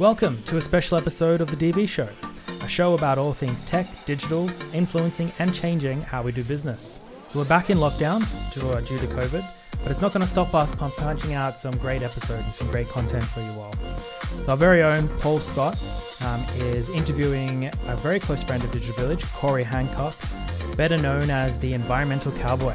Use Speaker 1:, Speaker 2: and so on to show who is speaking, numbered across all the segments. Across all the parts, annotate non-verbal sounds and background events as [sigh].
Speaker 1: Welcome to a special episode of The DV Show, a show about all things tech, digital, influencing, and changing how we do business. We're back in lockdown due, uh, to COVID, but it's not going to stop us from punching out some great episodes and some great content for you all. So, our very own Paul Scott um, is interviewing a very close friend of Digital Village, Corey Hancock, better known as the Environmental Cowboy.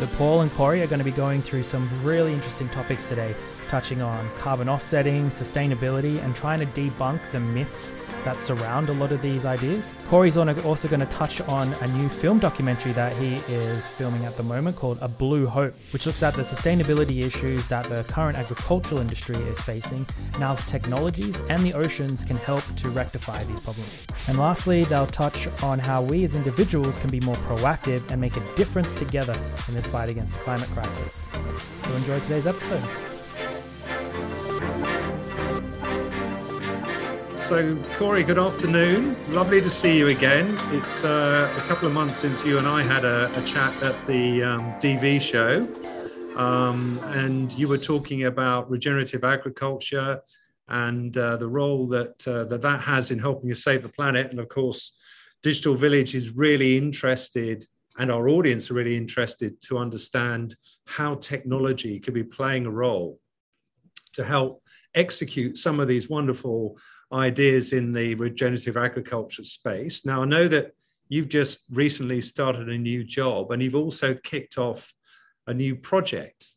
Speaker 1: So, Paul and Corey are going to be going through some really interesting topics today, touching on carbon offsetting, sustainability, and trying to debunk the myths that surround a lot of these ideas. Corey's also going to touch on a new film documentary that he is filming at the moment called A Blue Hope, which looks at the sustainability issues that the current agricultural industry is facing and how technologies and the oceans can help to rectify these problems. And lastly, they'll touch on how we as individuals can be more proactive and make a difference together in this fight against the climate crisis. So enjoy today's episode.
Speaker 2: So, Corey, good afternoon. Lovely to see you again. It's uh, a couple of months since you and I had a, a chat at the um, DV show. Um, and you were talking about regenerative agriculture and uh, the role that, uh, that that has in helping us save the planet. And of course, Digital Village is really interested, and our audience are really interested to understand how technology could be playing a role to help execute some of these wonderful ideas in the regenerative agriculture space. Now, I know that you've just recently started a new job and you've also kicked off a new project.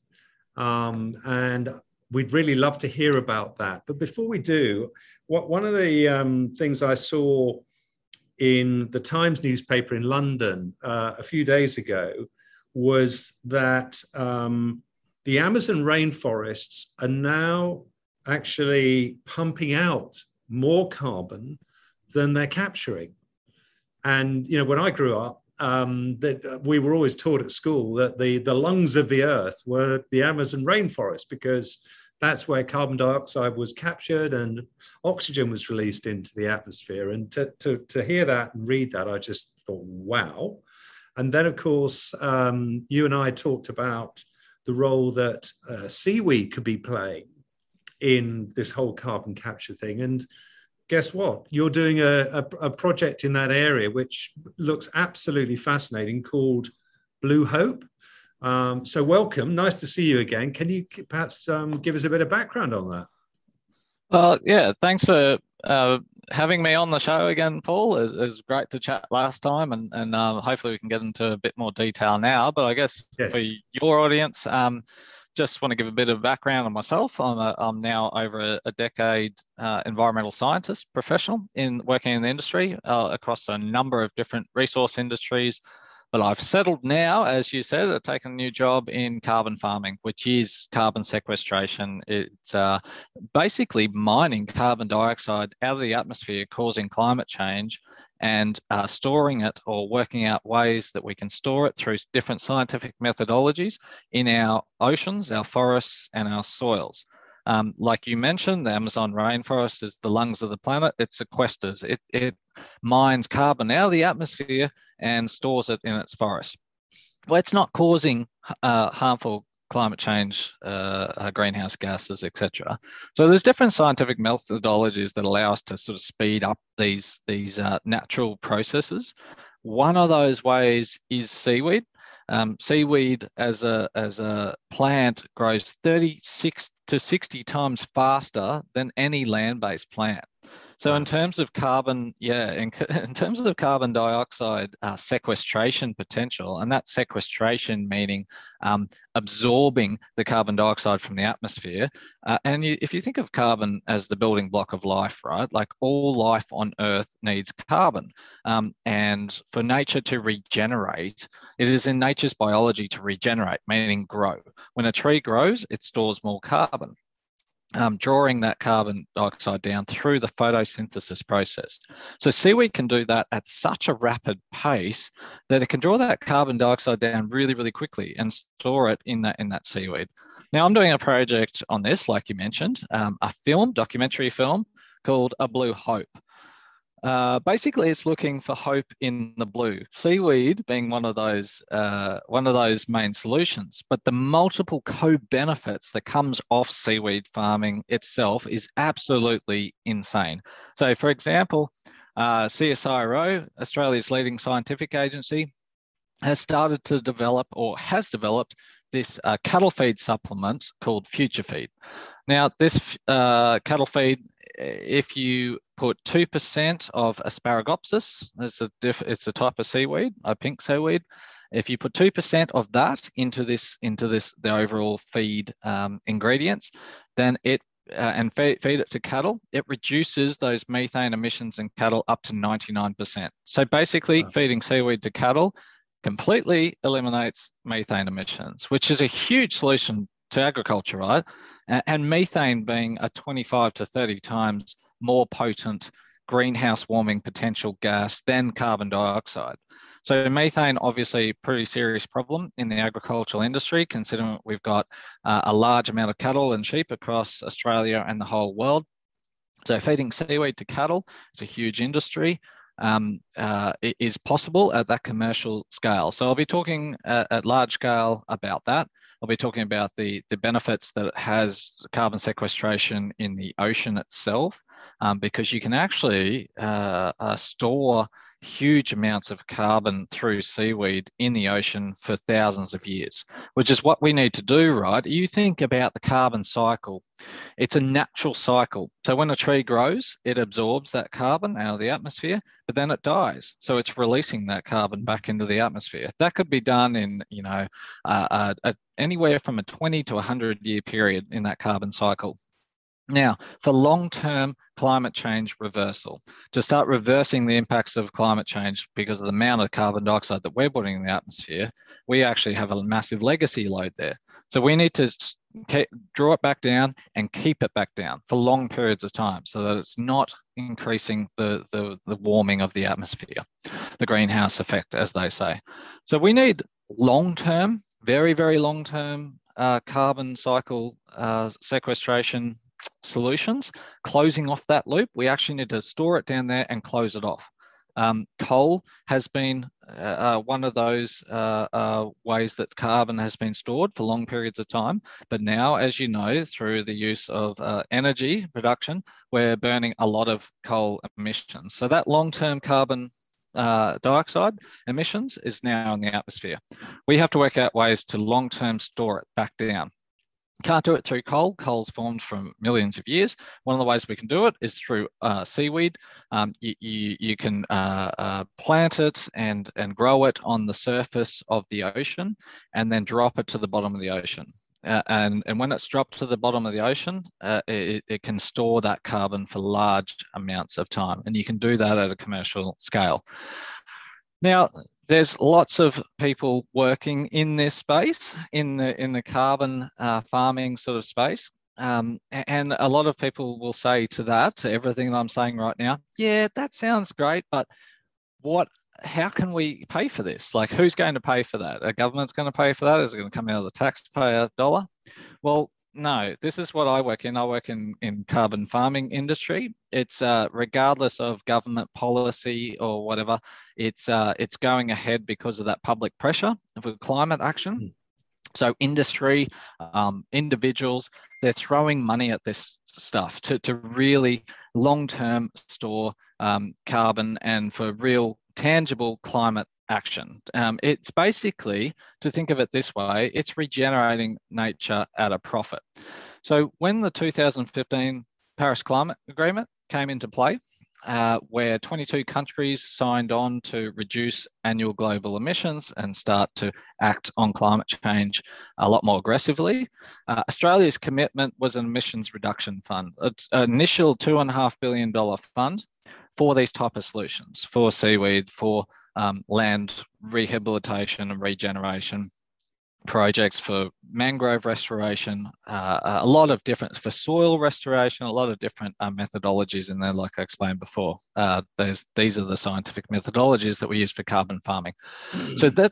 Speaker 2: Um, and we'd really love to hear about that. But before we do, what, one of the um, things I saw in the Times newspaper in London uh, a few days ago was that um, the Amazon rainforests are now actually pumping out more carbon than they're capturing. And you know, when I grew up, um, that uh, we were always taught at school that the the lungs of the earth were the Amazon rainforest because that's where carbon dioxide was captured and oxygen was released into the atmosphere. And to to, to hear that and read that, I just thought, wow. And then, of course, um, you and I talked about the role that uh, seaweed could be playing in this whole carbon capture thing. And guess what? You're doing a, a, a, project in that area which looks absolutely fascinating called Blue Hope. Um, so, welcome. Nice to see you again. Can you perhaps um, give us a bit of background on that?
Speaker 3: Well, yeah, thanks for uh, having me on the show again, Paul. It, was great to chat last time, and, and uh, hopefully we can get into a bit more detail now. But I guess yes. for your audience, um, just want to give a bit of background on myself. I'm, a, I'm now over a, decade uh, environmental scientist professional in working in the industry uh, across a number of different resource industries. But I've settled now, as you said, I've taken a new job in carbon farming, which is carbon sequestration. It's uh, basically mining carbon dioxide out of the atmosphere, causing climate change, and uh, storing it or working out ways that we can store it through different scientific methodologies in our oceans, our forests, and our soils. Um, like you mentioned, the Amazon rainforest is the lungs of the planet. It sequesters, it, it mines carbon out of the atmosphere and stores it in its forest. Well, it's not causing uh, harmful climate change, uh, uh greenhouse gases, etc. So there's different scientific methodologies that allow us to sort of speed up these these uh, natural processes. One of those ways is seaweed. Um, seaweed as a as a plant grows 36 to 60 times faster than any land-based plant. So in terms of carbon, yeah, in, [laughs] in terms of carbon dioxide uh, sequestration potential, and that sequestration meaning um, absorbing the carbon dioxide from the atmosphere. Uh, and you, if you think of carbon as the building block of life, right? Like all life on Earth needs carbon. Um, and for nature to regenerate, it is in nature's biology to regenerate, meaning grow. When a tree grows, it stores more carbon um, drawing that carbon dioxide down through the photosynthesis process. So seaweed can do that at such a rapid pace that it can draw that carbon dioxide down really, really quickly and store it in that in that seaweed. Now I'm doing a project on this, like you mentioned, um, a film, documentary film called A Blue Hope. Uh, basically, it's looking for hope in the blue. Seaweed being one of those uh, one of those main solutions, but the multiple co-benefits that comes off seaweed farming itself is absolutely insane. So, for example, uh, CSIRO, Australia's leading scientific agency, has started to develop or has developed this uh, cattle feed supplement called Future Feed. Now, this uh, cattle feed, if you put 2% of Asparagopsis, it's a, diff, it's a type of seaweed, a pink seaweed, if you put 2% of that into this, into this, the overall feed um, ingredients, then it uh, and feed, feed, it to cattle, it reduces those methane emissions in cattle up to 99%. So basically, wow. feeding seaweed to cattle completely eliminates methane emissions, which is a huge solution to agriculture, right? And, and methane being a 25 to 30 times more potent greenhouse warming potential gas than carbon dioxide. So methane, obviously, pretty serious problem in the agricultural industry, considering we've got uh, a large amount of cattle and sheep across Australia and the whole world. So feeding seaweed to cattle is a huge industry um, uh, is possible at that commercial scale. So I'll be talking at, at, large scale about that. I'll be talking about the, the benefits that it has carbon sequestration in the ocean itself, um, because you can actually uh, uh, store huge amounts of carbon through seaweed in the ocean for thousands of years, which is what we need to do, right? You think about the carbon cycle, it's a natural cycle. So when a tree grows, it absorbs that carbon out of the atmosphere, but then it dies. So it's releasing that carbon back into the atmosphere. That could be done in, you know, uh, uh, anywhere from a 20 to 100 year period in that carbon cycle. Now, for long term climate change reversal, to start reversing the impacts of climate change because of the amount of carbon dioxide that we're putting in the atmosphere, we actually have a massive legacy load there. So we need to draw it back down and keep it back down for long periods of time so that it's not increasing the, the, the warming of the atmosphere, the greenhouse effect, as they say. So we need long term, very, very long term uh, carbon cycle uh, sequestration solutions, closing off that loop, we actually need to store it down there and close it off. Um, coal has been uh, uh, one of those uh, uh, ways that carbon has been stored for long periods of time. But now, as you know, through the use of uh, energy production, we're burning a lot of coal emissions. So that long-term carbon uh, dioxide emissions is now in the atmosphere. We have to work out ways to long-term store it back down. Can't do it through coal. Coal's formed from millions of years. One of the ways we can do it is through uh, seaweed. Um, you, you, you, can uh, uh, plant it and, and grow it on the surface of the ocean and then drop it to the bottom of the ocean. Uh, and, and when it's dropped to the bottom of the ocean, uh, it, it can store that carbon for large amounts of time. And you can do that at a commercial scale. Now, there's lots of people working in this space, in the in the carbon uh, farming sort of space. Um, and a lot of people will say to that, to everything that I'm saying right now, yeah, that sounds great, but what how can we pay for this? Like, who's going to pay for that? A government's going to pay for that? Is it going to come out of the taxpayer dollar? Well, no, this is what I work in. I work in, in carbon farming industry. It's uh, regardless of government policy or whatever, it's uh, it's going ahead because of that public pressure for climate action. Mm. So industry, um, individuals, they're throwing money at this stuff to, to really long-term store um, carbon and for real tangible climate action. Um, it's basically, to think of it this way, it's regenerating nature at a profit. So when the 2015 Paris Climate Agreement came into play, uh, where 22 countries signed on to reduce annual global emissions and start to act on climate change a lot more aggressively. Uh, Australia's commitment was an emissions reduction fund, an initial $2.5 billion fund for these type of solutions, for seaweed, for um, land rehabilitation and regeneration projects for mangrove restoration, uh, a lot of different for soil restoration, a lot of different uh, methodologies in there, like I explained before. Uh, these are the scientific methodologies that we use for carbon farming. So that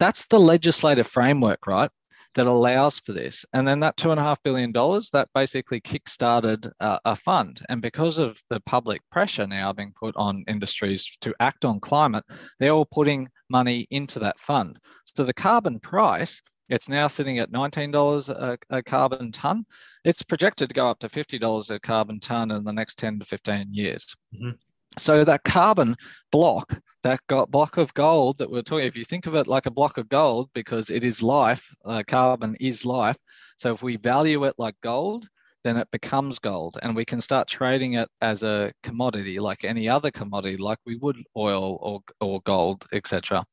Speaker 3: that's the legislative framework, right? That allows for this. And then that $2.5 billion, that basically kickstarted uh, a fund. And because of the public pressure now being put on industries to act on climate, they're all putting money into that fund. So the carbon price, it's now sitting at $19 a, a carbon ton. It's projected to go up to $50 a carbon ton in the next 10 to 15 years. Mm-hmm. So that carbon block, that block of gold that we're talking, if you think of it like a block of gold, because it is life, uh, carbon is life. So if we value it like gold, then it becomes gold and we can start trading it as a commodity like any other commodity like we would oil or, or gold etc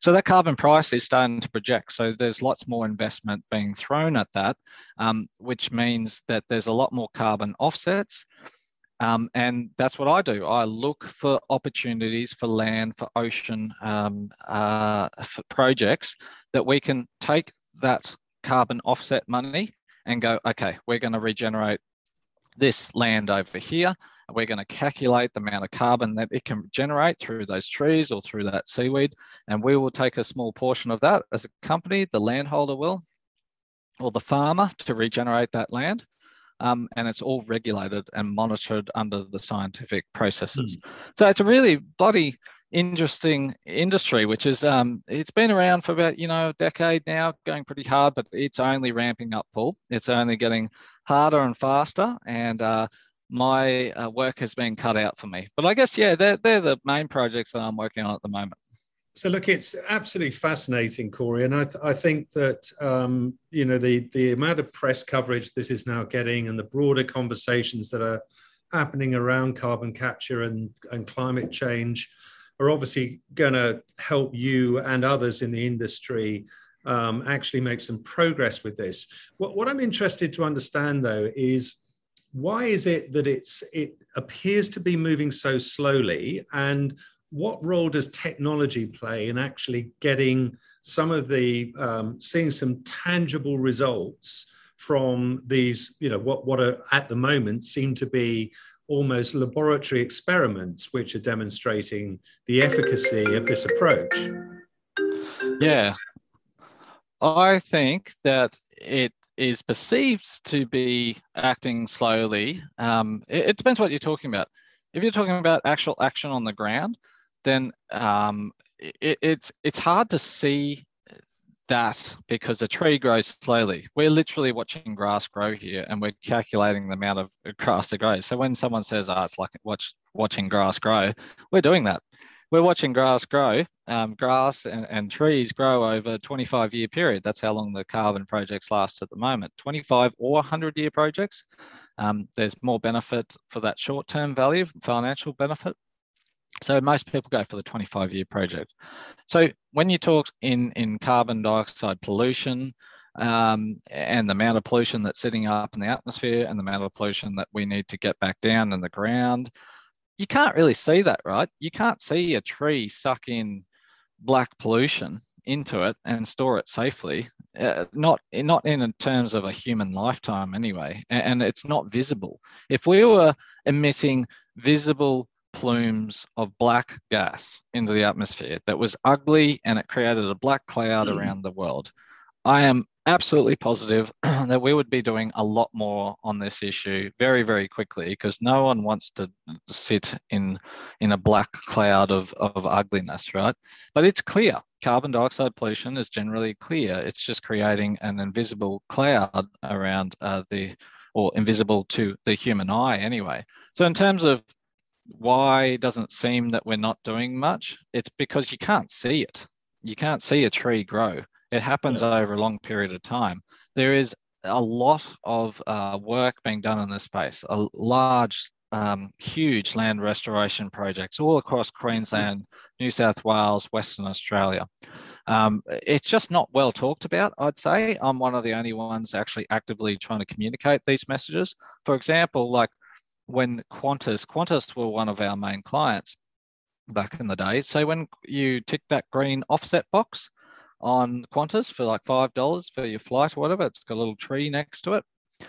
Speaker 3: so that carbon price is starting to project. So there's lots more investment being thrown at that um, which means that there's a lot more carbon offsets um, and that's what I do. I look for opportunities for land, for ocean um, uh, for projects that we can take that carbon offset money and go, okay, we're going to regenerate this land over here. We're going to calculate the amount of carbon that it can generate through those trees or through that seaweed. And we will take a small portion of that as a company, the landholder will, or the farmer to regenerate that land um, and it's all regulated and monitored under the scientific processes. Mm. So it's a really bloody interesting industry, which is um, it's been around for about you know a decade now, going pretty hard, but it's only ramping up, Paul. It's only getting harder and faster, and uh, my uh, work has been cut out for me. But I guess yeah, they're they're the main projects that I'm working on at the moment.
Speaker 2: So look, it's absolutely fascinating, Corey, and I, th- I think that um, you know the the amount of press coverage this is now getting, and the broader conversations that are happening around carbon capture and and climate change, are obviously going to help you and others in the industry um, actually make some progress with this. What, what I'm interested to understand, though, is why is it that it's it appears to be moving so slowly and what role does technology play in actually getting some of the um, seeing some tangible results from these you know what what are at the moment seem to be almost laboratory experiments which are demonstrating the efficacy of this approach?
Speaker 3: Yeah. I think that it is perceived to be acting slowly. Um, it, it depends what you're talking about. If you're talking about actual action on the ground then um, it, it's it's hard to see that because the tree grows slowly. We're literally watching grass grow here, and we're calculating the amount of grass that grows. So when someone says, "Oh, it's like watch, watching grass grow," we're doing that. We're watching grass grow. Um, grass and, and trees grow over a 25 year period. That's how long the carbon projects last at the moment 25 or 100 year projects. Um, there's more benefit for that short term value, financial benefit, so most people go for the 25 year project. So when you talk in, in carbon dioxide pollution um, and the amount of pollution that's sitting up in the atmosphere and the amount of pollution that we need to get back down in the ground, you can't really see that, right? You can't see a tree suck in black pollution into it and store it safely. Uh, not not in terms of a human lifetime anyway, and, and it's not visible. If we were emitting visible plumes of black gas into the atmosphere that was ugly and it created a black cloud mm. around the world. I am absolutely positive [clears throat] that we would be doing a lot more on this issue very, very quickly because no one wants to sit in in a black cloud of, of ugliness, right? But it's clear carbon dioxide pollution is generally clear. It's just creating an invisible cloud around uh, the or invisible to the human eye anyway. So in terms of why doesn't it seem that we're not doing much? It's because you can't see it. You can't see a tree grow. It happens yeah. over a long period of time. There is a lot of uh, work being done in this space, a large, um, huge land restoration projects all across Queensland, New South Wales, Western Australia. Um, it's just not well talked about, I'd say. I'm one of the only ones actually actively trying to communicate these messages. For example, like when Qantas, Qantas were one of our main clients back in the day. So when you tick that green offset box on Qantas for like $5 for your flight or whatever, it's got a little tree next to it. a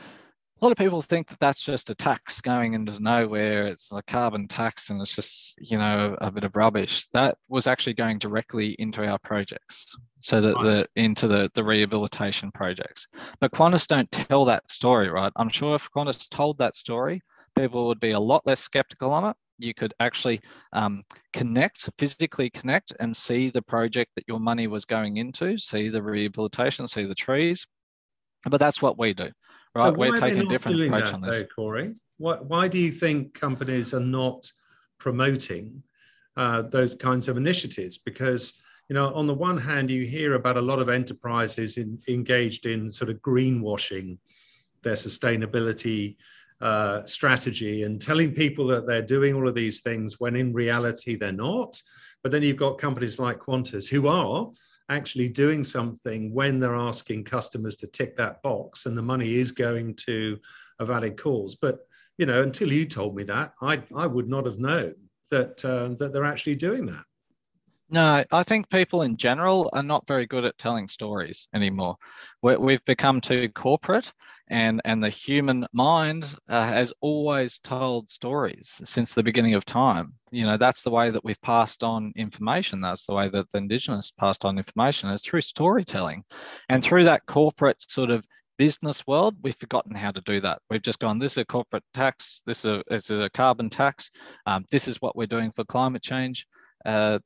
Speaker 3: lot of people think that that's just a tax going into nowhere. It's a carbon tax and it's just, you know, a bit of rubbish. That was actually going directly into our projects. So that the into the, the rehabilitation projects. But Qantas don't tell that story, right? I'm sure if Qantas told that story, people would be a lot less skeptical on it. You could actually um, connect, physically connect, and see the project that your money was going into, see the rehabilitation, see the trees. But that's what we do. Right, so we're taking a different approach that, on this.
Speaker 2: Though, Corey, why, why do you think companies are not promoting uh, those kinds of initiatives? Because you know, on the one hand, you hear about a lot of enterprises in, engaged in sort of greenwashing their sustainability uh, strategy and telling people that they're doing all of these things when in reality they're not. But then you've got companies like Qantas who are actually doing something when they're asking customers to tick that box and the money is going to a valid cause. But you know, until you told me that, I I would not have known that uh, that they're actually doing that.
Speaker 3: No, I think people in general are not very good at telling stories anymore. we have become too corporate, and and the human mind uh, has always told stories since the beginning of time. You know, that's the way that we've passed on information. That's the way that the Indigenous passed on information is through storytelling, and through that corporate sort of business world, we've forgotten how to do that. We've just gone, this is a corporate tax, this is a, this is a carbon tax, um, this is what we're doing for climate change. Uh,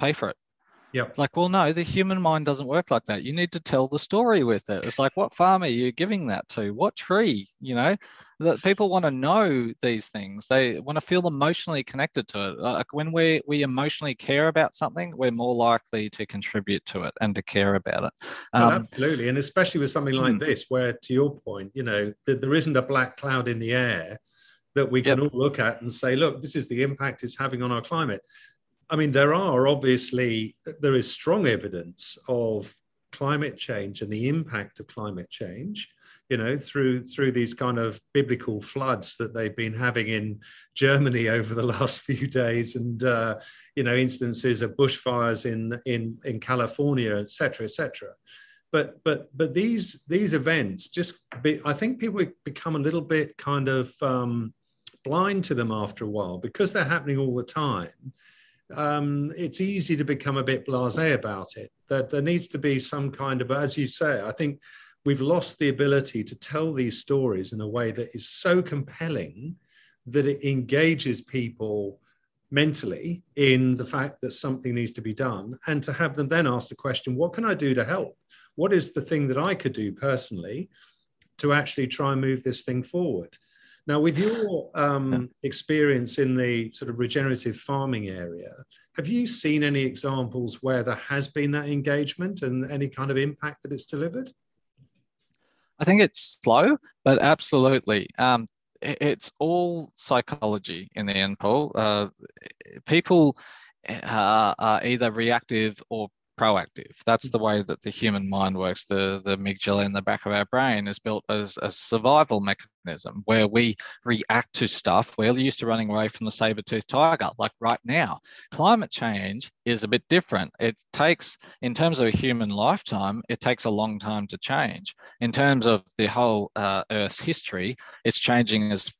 Speaker 3: pay for it.
Speaker 2: Yeah.
Speaker 3: Like, well, no, the human mind doesn't work like that. You need to tell the story with it. It's like, what farm are you giving that to? What tree? You know, that people want to know these things. They want to feel emotionally connected to it. Like when we we emotionally care about something, we're more likely to contribute to it and to care about it.
Speaker 2: Um, absolutely, and especially with something like mm. this, where to your point, you know, there isn't a black cloud in the air that we can yep. all look at and say, look, this is the impact it's having on our climate I mean, there are obviously, there is strong evidence of climate change and the impact of climate change you know through through these kind of biblical floods that they've been having in germany [laughs] over the last few days and uh, you know instances of bushfires in in in california etc etc but but but these these events just be, i think people become a little bit kind of um, blind to them after a while because they're happening all the time um, it's easy to become a bit blasé about it. That there needs to be some kind of, as you say, I think we've lost the ability to tell these stories in a way that is so compelling that it engages people mentally in the fact that something needs to be done and to have them then ask the question what can i do to help what is the thing that i could do personally to actually try and move this thing forward now, with your um, experience in the sort of regenerative farming area, have you seen any examples where there has been that engagement and any kind of impact that it's delivered?
Speaker 3: I think it's slow, but absolutely. Um, it's all psychology in the end, Paul. Uh, people uh, are either reactive or proactive. That's the way that the human mind works. The, the amygdala in the back of our brain is built as a survival mechanism where we react to stuff. We're used to running away from the saber-toothed tiger, like right now. Climate change is a bit different. It takes, in terms of a human lifetime, it takes a long time to change. In terms of the whole uh, Earth's history, it's changing as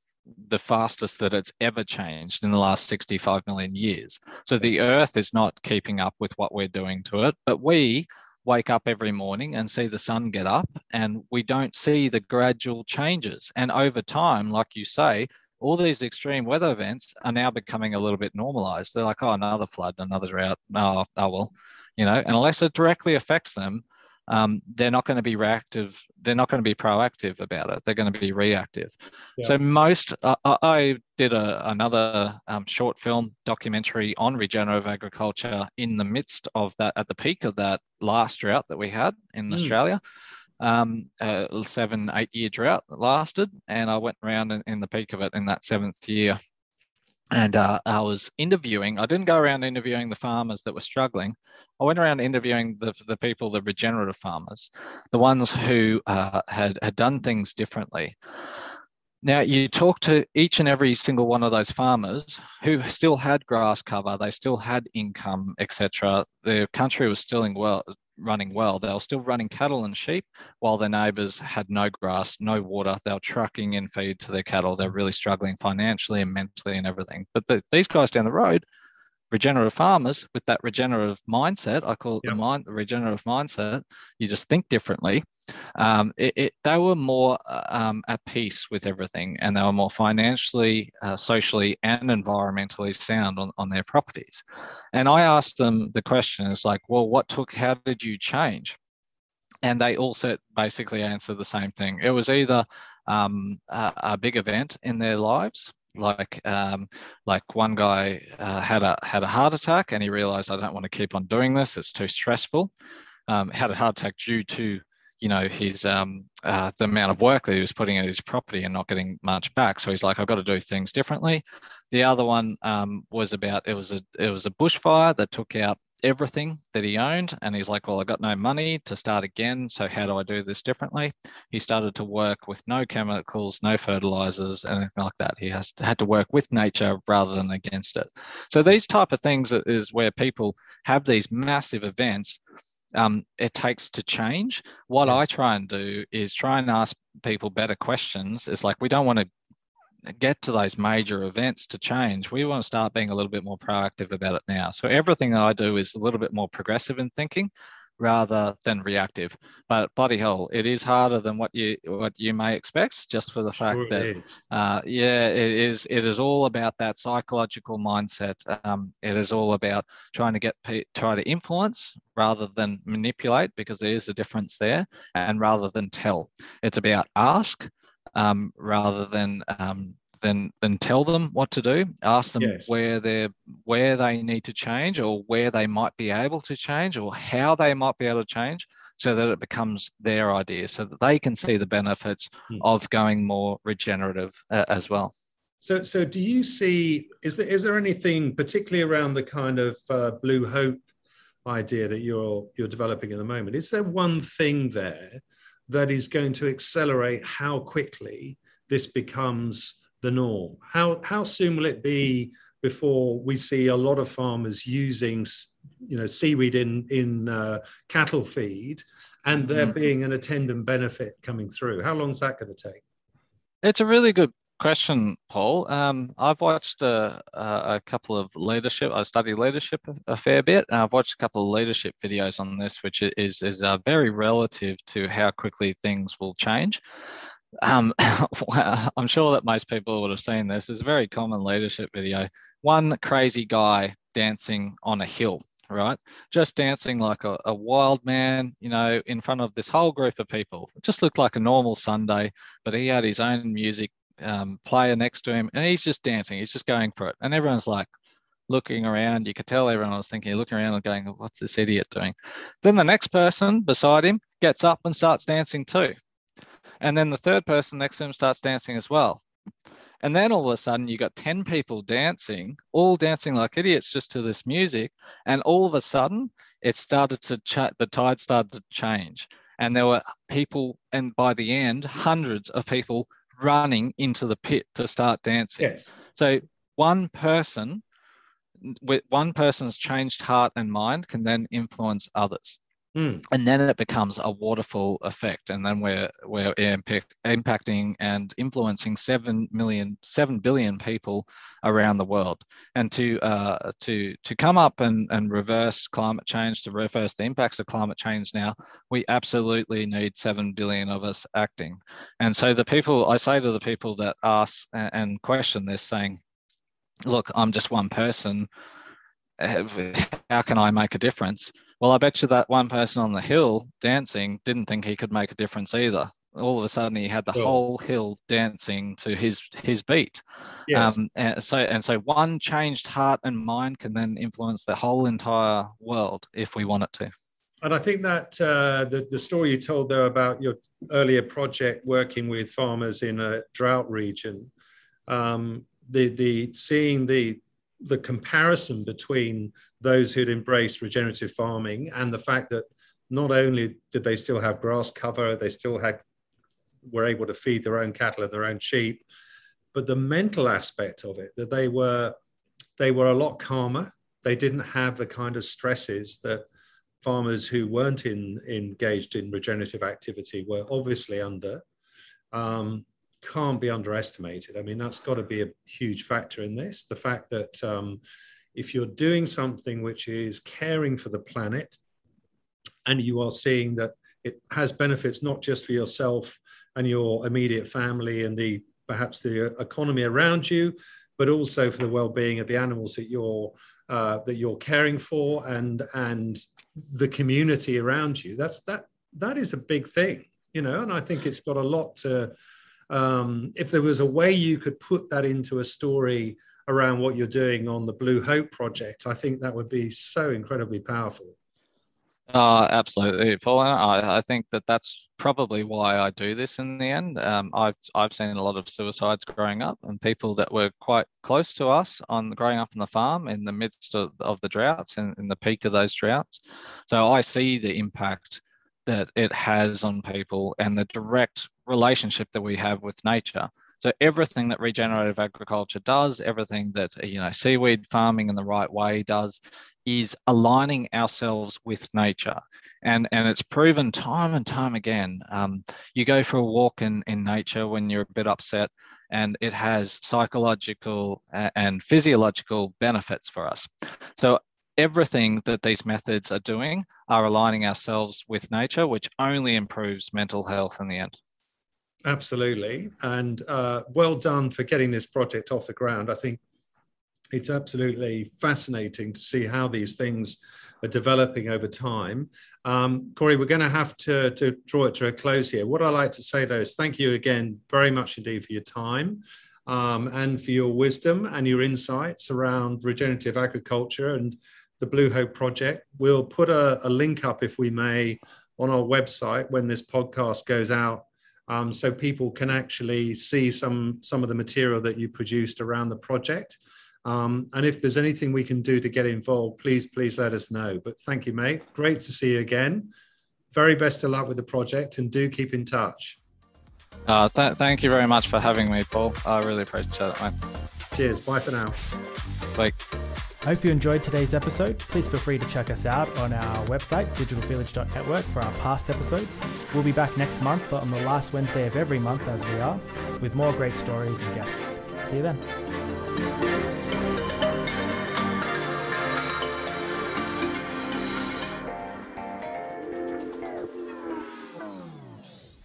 Speaker 3: the fastest that it's ever changed in the last 65 million years. So the Earth is not keeping up with what we're doing to it, but we wake up every morning and see the sun get up, and we don't see the gradual changes. And over time, like you say, all these extreme weather events are now becoming a little bit normalized. They're like, oh, another flood, another drought. Oh, oh well, you know, unless it directly affects them, um, they're not going to be reactive. They're not going to be proactive about it. They're going to be reactive. Yeah. So most, uh, I did a, another um, short film documentary on regenerative agriculture in the midst of that, at the peak of that last drought that we had in mm. Australia. Um, a seven, eight year drought that lasted, and I went around in, in the peak of it in that seventh year and uh, I was interviewing. I didn't go around interviewing the farmers that were struggling. I went around interviewing the, the people, the regenerative farmers, the ones who uh, had had done things differently. Now you talk to each and every single one of those farmers who still had grass cover, they still had income, etc. Their country was still in well running well. They were still running cattle and sheep while their neighbors had no grass, no water. They were trucking in feed to their cattle. They're really struggling financially and mentally and everything. But the, these guys down the road regenerative farmers with that regenerative mindset i call it yep. the mind the regenerative mindset you just think differently. Um, it, it, they were more uh, um, at peace with everything and they were more financially uh, socially and environmentally sound on, on their properties. And i asked them the question is like well what took how did you change? And they also basically answered the same thing. It was either um, a, a big event in their lives like um, like one guy uh, had a had a heart attack and he realized I don't want to keep on doing this. It's too stressful. Um, had a heart attack due to you know his um, uh, the amount of work that he was putting in his property and not getting much back. So he's like, I've got to do things differently. The other one um, was about it was a it was a bushfire that took out everything that he owned. And he's like, Well, I got no money to start again. So how do I do this differently? He started to work with no chemicals, no fertilizers, anything like that. He has had to work with nature rather than against it. So these type of things is where people have these massive events. Um, it takes to change. What I try and do is try and ask people better questions. It's like we don't want to get to those major events to change, we want to start being a little bit more proactive about it now. So everything that I do is a little bit more progressive in thinking rather than reactive. But bloody hell, it is harder than what you what you may expect, just for the fact sure that uh, yeah, it is it is all about that psychological mindset. Um, it is all about trying to get try to influence rather than manipulate, because there is a difference there, and rather than tell. It's about ask um, rather than um, than than tell them what to do. Ask them yes. where they where they need to change, or where they might be able to change, or how they might be able to change, so that it becomes their idea, so that they can see the benefits hmm. of going more regenerative uh, as well.
Speaker 2: So, so do you see? Is there is there anything particularly around the kind of uh, blue hope idea that you're you're developing at the moment? Is there one thing there? That is going to accelerate how quickly this becomes the norm? How, how soon will it be before we see a lot of farmers using you know, seaweed in, in uh, cattle feed and there mm-hmm. being an attendant benefit coming through? How long is that going to take?
Speaker 3: It's a really good question, Paul. Um, I've watched a, a, couple of leadership. I study leadership a, a, fair bit, and I've watched a couple of leadership videos on this, which is is uh, very relative to how quickly things will change. Um, [laughs] I'm sure that most people would have seen this. It's a very common leadership video. One crazy guy dancing on a hill, right? Just dancing like a, a, wild man, you know, in front of this whole group of people. It just looked like a normal Sunday, but he had his own music um, player next to him, and he's just dancing. He's just going for it, and everyone's like looking around. You could tell everyone was thinking, looking around and going, "What's this idiot doing?" Then the next person beside him gets up and starts dancing too, and then the third person next to him starts dancing as well. And then all of a sudden, you got 10 people dancing, all dancing like idiots just to this music. And all of a sudden, it started to, ch- the tide started to change. And there were people, and by the end, hundreds of people running into the pit to start dancing.
Speaker 2: Yes.
Speaker 3: So one person with one person's changed heart and mind can then influence others. Mm. And then it becomes a waterfall effect. And then we're, we're impact, impacting and influencing 7 million, 7 billion people around the world. And to, uh, to, to come up and, and reverse climate change, to reverse the impacts of climate change now, we absolutely need 7 billion of us acting. And so the people, I say to the people that ask and question this, saying, look, I'm just one person. How can I make a difference? Well, I bet you that one person on the hill dancing didn't think he could make a difference either. All of a sudden, he had the sure. whole hill dancing to his his beat. Yes. Um, and so and so, one changed heart and mind can then influence the whole entire world if we want it to.
Speaker 2: And I think that uh, the the story you told there about your earlier project working with farmers in a drought region, um, the the seeing the the comparison between those who'd embraced regenerative farming and the fact that not only did they still have grass cover, they still had were able to feed their own cattle and their own sheep, but the mental aspect of it that they were they were a lot calmer. They didn't have the kind of stresses that farmers who weren't in, engaged in regenerative activity were obviously under um, can't be underestimated. I mean, that's got to be a huge factor in this. The fact that um, if you're doing something which is caring for the planet and you are seeing that it has benefits not just for yourself and your immediate family and the perhaps the economy around you, but also for the well-being of the animals that you're uh, that you're caring for and and the community around you. That's that that is a big thing, you know. And I think it's got a lot to. Um, if there was a way you could put that into a story around what you're doing on the Blue Hope project, I think that would be so incredibly powerful.
Speaker 3: Uh, absolutely, Paul. I, I think that that's probably why I do this in the end. Um, I've I've seen a lot of suicides growing up, and people that were quite close to us on growing up on the farm in the midst of, of the droughts and in the peak of those droughts. So I see the impact that it has on people and the direct relationship that we have with nature. So everything that regenerative agriculture does, everything that you know seaweed farming in the right way does, is aligning ourselves with nature. And, and it's proven time and time again. Um, you go for a walk in, in nature when you're a bit upset, and it has psychological and physiological benefits for us. So everything that these methods are doing are aligning ourselves with nature, which only improves mental health in the end.
Speaker 2: Absolutely. And uh, well done for getting this project off the ground. I think it's absolutely fascinating to see how these things are developing over time. Um, Corey, we're going to have to, to draw it to a close here. What I like to say though is thank you again very much indeed for your time um, and for your wisdom and your insights around regenerative agriculture and the Blue Hope Project. We'll put a, a link up, if we may, on our website when this podcast goes out um, so people can actually see some some of the material that you produced around the project. Um, and if there's anything we can do to get involved, please, please let us know. But thank you, mate. Great to see you again. Very best of luck with the project and do keep in touch.
Speaker 3: Uh, th- thank you very much for having me, Paul. I really appreciate it, man.
Speaker 2: Cheers. Bye for now.
Speaker 3: Bye.
Speaker 1: I hope you enjoyed today's episode. Please feel free to check us out on our website, digitalvillage.network, for our past episodes. We'll be back next month on the last Wednesday of every month, as we are, with more great stories and guests. See you then.